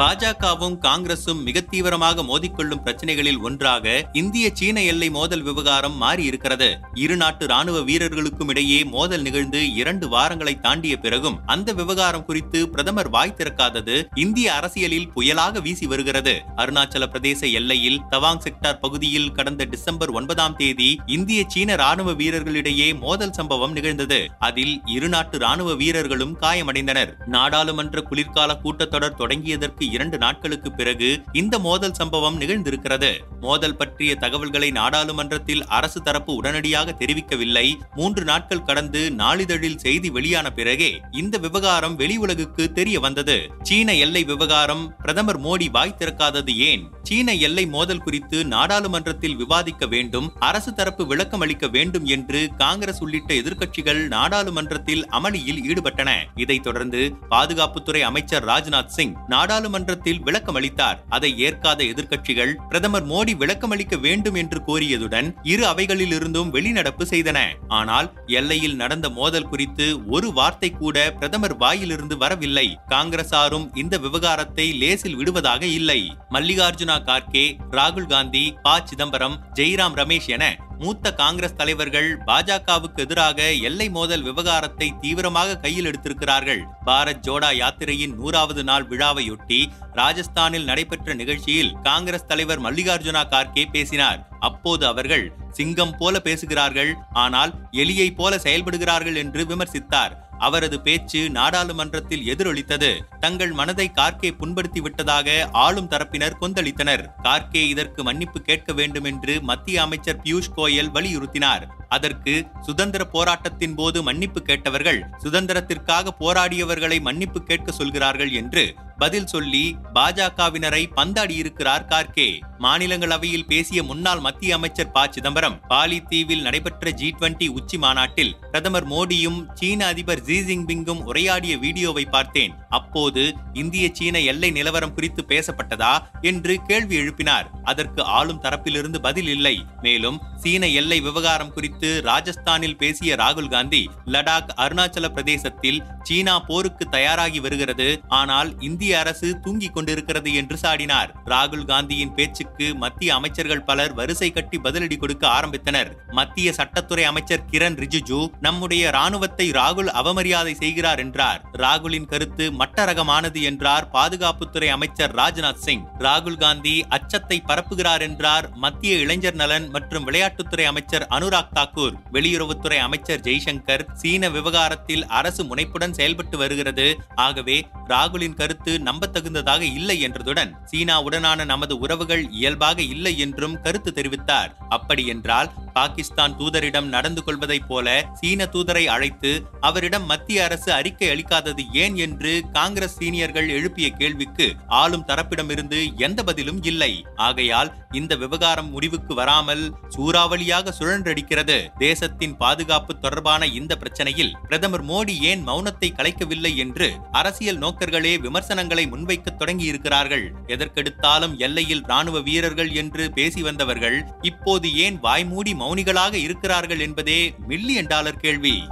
பாஜகவும் காங்கிரசும் மிக தீவிரமாக மோதிக்கொள்ளும் பிரச்சனைகளில் ஒன்றாக இந்திய சீன எல்லை மோதல் விவகாரம் மாறி இருக்கிறது இரு நாட்டு ராணுவ வீரர்களுக்கும் இடையே மோதல் நிகழ்ந்து இரண்டு வாரங்களை தாண்டிய பிறகும் அந்த விவகாரம் குறித்து பிரதமர் வாய் திறக்காதது இந்திய அரசியலில் புயலாக வீசி வருகிறது. அருணாச்சல பிரதேச எல்லையில் தவாங் செக்டார் பகுதியில் கடந்த டிசம்பர் ஒன்பதாம் தேதி இந்திய சீன ராணுவ வீரர்களிடையே மோதல் சம்பவம் நிகழ்ந்தது. அதில் இரு நாட்டு ராணுவ வீரர்களும் காயமடைந்தனர். நாடாளுமன்ற குளிர்கால கூட்டத்தொடர் தொடங்கியதற்கு இரண்டு நாட்களுக்கு பிறகு இந்த மோதல் சம்பவம் நிகழ்ந்திருக்கிறது. மோதல் பற்றிய தகவல்களை நாடாளுமன்றத்தில் அரசு தரப்பு உடனடியாக தெரிவிக்கவில்லை. மூன்று நாட்கள் கடந்து நாளிதழில் செய்தி வெளியான பிறகே இந்த விவகாரம் வெளி உலகுக்கு தெரிய வந்தது. சீன எல்லை விவகாரம் பிரதமர் மோடி வாய் திறக்காதது ஏன்? சீன எல்லை மோதல் குறித்து நாடாளுமன்றத்தில் விவாதிக்க வேண்டும் அரசு தரப்பு விளக்கம் அளிக்க வேண்டும் என்று காங்கிரஸ் உள்ளிட்ட எதிர்க்கட்சிகள் நாடாளுமன்றத்தில் அமளியில் ஈடுபட்டன. இதைத் தொடர்ந்து பாதுகாப்புத்துறை அமைச்சர் ராஜ்நாத் சிங் நாடாளுமன்ற நாடாளுமன்றத்தில் விளக்கம் அளித்தார் அதை ஏற்காத எதிர்க்கட்சிகள் பிரதமர் மோடி விளக்கம் அளிக்க வேண்டும் என்று கோரியதுடன் இரு அவைகளில் இருந்தும் வெளிநடப்பு செய்தன. ஆனால் எல்லையில் நடந்த மோதல் குறித்து ஒரு வார்த்தை கூட பிரதமர் வாயிலிருந்து வரவில்லை. காங்கிரசாரும் இந்த விவகாரத்தை லேசில் விடுவதாக இல்லை. மல்லிகார்ஜுனா கார்கே ராகுல் காந்தி ப சிதம்பரம் ஜெய்ராம் ரமேஷ் என மூத்த காங்கிரஸ் தலைவர்கள் பாஜகவுக்கு எதிராக எல்லை மோதல் விவகாரத்தை தீவிரமாக கையில் எடுத்திருக்கிறார்கள். பாரத் ஜோடா யாத்திரையின் நூறாவது நாள் விழாவையொட்டி ராஜஸ்தானில் நடைபெற்ற நிகழ்ச்சியில் காங்கிரஸ் தலைவர் மல்லிகார்ஜுனா கார்கே பேசினார். அப்போது அவர்கள் சிங்கம் போல பேசுகிறார்கள் ஆனால் எலியை போல செயல்படுகிறார்கள் என்று விமர்சித்தார். அவரது பேச்சு நாடாளுமன்றத்தில் எதிரொலித்தது. தங்கள் மனதை கார்கே புண்படுத்தி விட்டதாக ஆளும் தரப்பினர் கொந்தளித்தனர். கார்கே இதற்கு மன்னிப்பு கேட்க வேண்டும் என்று மத்திய அமைச்சர் பியூஷ் கோயல் வலியுறுத்தினார். அதற்கு சுதந்திர போராட்டத்தின் போது மன்னிப்பு கேட்டவர்கள் சுதந்திரத்திற்காக போராடியவர்களை மன்னிப்பு கேட்க சொல்கிறார்கள் என்று பதில் சொல்லி பாஜகவினரை பந்தாடி இருக்கிறார் கார்கே. மாநிலங்களவையில் பேசிய முன்னாள் மத்திய அமைச்சர் ப. சிதம்பரம் பாலி தீவில் நடைபெற்ற ஜி டுவெண்டி உச்சி மாநாட்டில் பிரதமர் மோடியும் சீன அதிபர் ஜி ஜின்பிங்கும் உரையாடிய வீடியோவை பார்த்தேன். அப்போது இந்திய சீன எல்லை நிலவரம் குறித்து பேசப்பட்டதா என்று கேள்வி எழுப்பினார். அதற்கு ஆளும் தரப்பிலிருந்து பதில் இல்லை. மேலும் சீன எல்லை விவகாரம் குறித்து ராஜஸ்தானில் பேசிய ராகுல் காந்தி லடாக் அருணாச்சல பிரதேசத்தில் சீனா போருக்கு தயாராகி வருகிறது. ஆனால் இந்திய அரசு தூங்கிக் கொண்டிருக்கிறது என்று சாடினார். ராகுல் காந்தியின் பேச்சுக்கு மத்திய அமைச்சர்கள் பலர் வரிசை கட்டி பதிலடி கொடுக்க ஆரம்பித்தனர். மத்திய சட்டத்துறை அமைச்சர் கிரண் ரிஜிஜு நம்முடைய ராணுவத்தை ராகுல் அவமரியாதை செய்கிறார் என்றார். ராகுலின் கருத்து மட்டரகமானது என்றார் பாதுகாப்புத்துறை அமைச்சர் ராஜ்நாத் சிங். ராகுல் காந்தி அச்சத்தை பரப்புகிறார் என்றார் மத்திய இளைஞர் நலன் மற்றும் விளையாட்டுத்துறை அமைச்சர் அனுராக் தாக்கூர். வெளியுறவுத்துறை அமைச்சர் ஜெய்சங்கர் சீன விவகாரத்தில் அரசு முனைப்புடன் செயல்பட்டு வருகிறது. ஆகவே ராகுலின் கருத்து நம்பத்தகுந்ததாக இல்லை என்றதுடன் சீனாவுடனான நமது உறவுகள் இயல்பாக இல்லை என்றும் கருத்து தெரிவித்தார். அப்படி என்றால் பாகிஸ்தான் தூதரிடம் நடந்து கொள்வதைப் போல சீன தூதரை அழைத்து அவரிடம் மத்திய அரசு அறிக்கை அளிக்காதது ஏன்? என்று காங்கிரஸ் சீனியர்கள் எழுப்பிய கேள்விக்கு ஆளும் தரப்பிடமிருந்து எந்த பதிலும் இல்லை. ஆகையால் இந்த விவகாரம் முடிவுக்கு வராமல் சூறாவளியாக சுழன்றடிக்கிறது. தேசத்தின் பாதுகாப்பு தொடர்பான இந்த பிரச்சனையில் பிரதமர் மோடி ஏன் மௌனத்தை கலைக்கவில்லை என்று அரசியல் நோக்கர்களே விமர்சனங்களை முன்வைக்க தொடங்கி இருக்கிறார்கள் எதற்கெடுத்தாலும் எல்லையில் ராணுவ வீரர்கள் என்று பேசி வந்தவர்கள் இப்போது ஏன் வாய்மூடி மௌனிகளாக இருக்கிறார்கள் என்பதே மில்லியன் டாலர் கேள்வி.